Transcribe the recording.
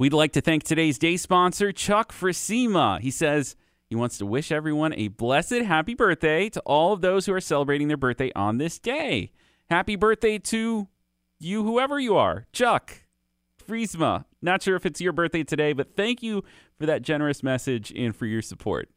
We'd like to thank today's day sponsor, Chuck Friesema. He says he wants to wish everyone a blessed happy birthday to all of those who are celebrating their birthday on this day. Happy birthday to you, whoever you are, Chuck Friesema. Not sure if it's your birthday today, but thank you for that generous message and for your support.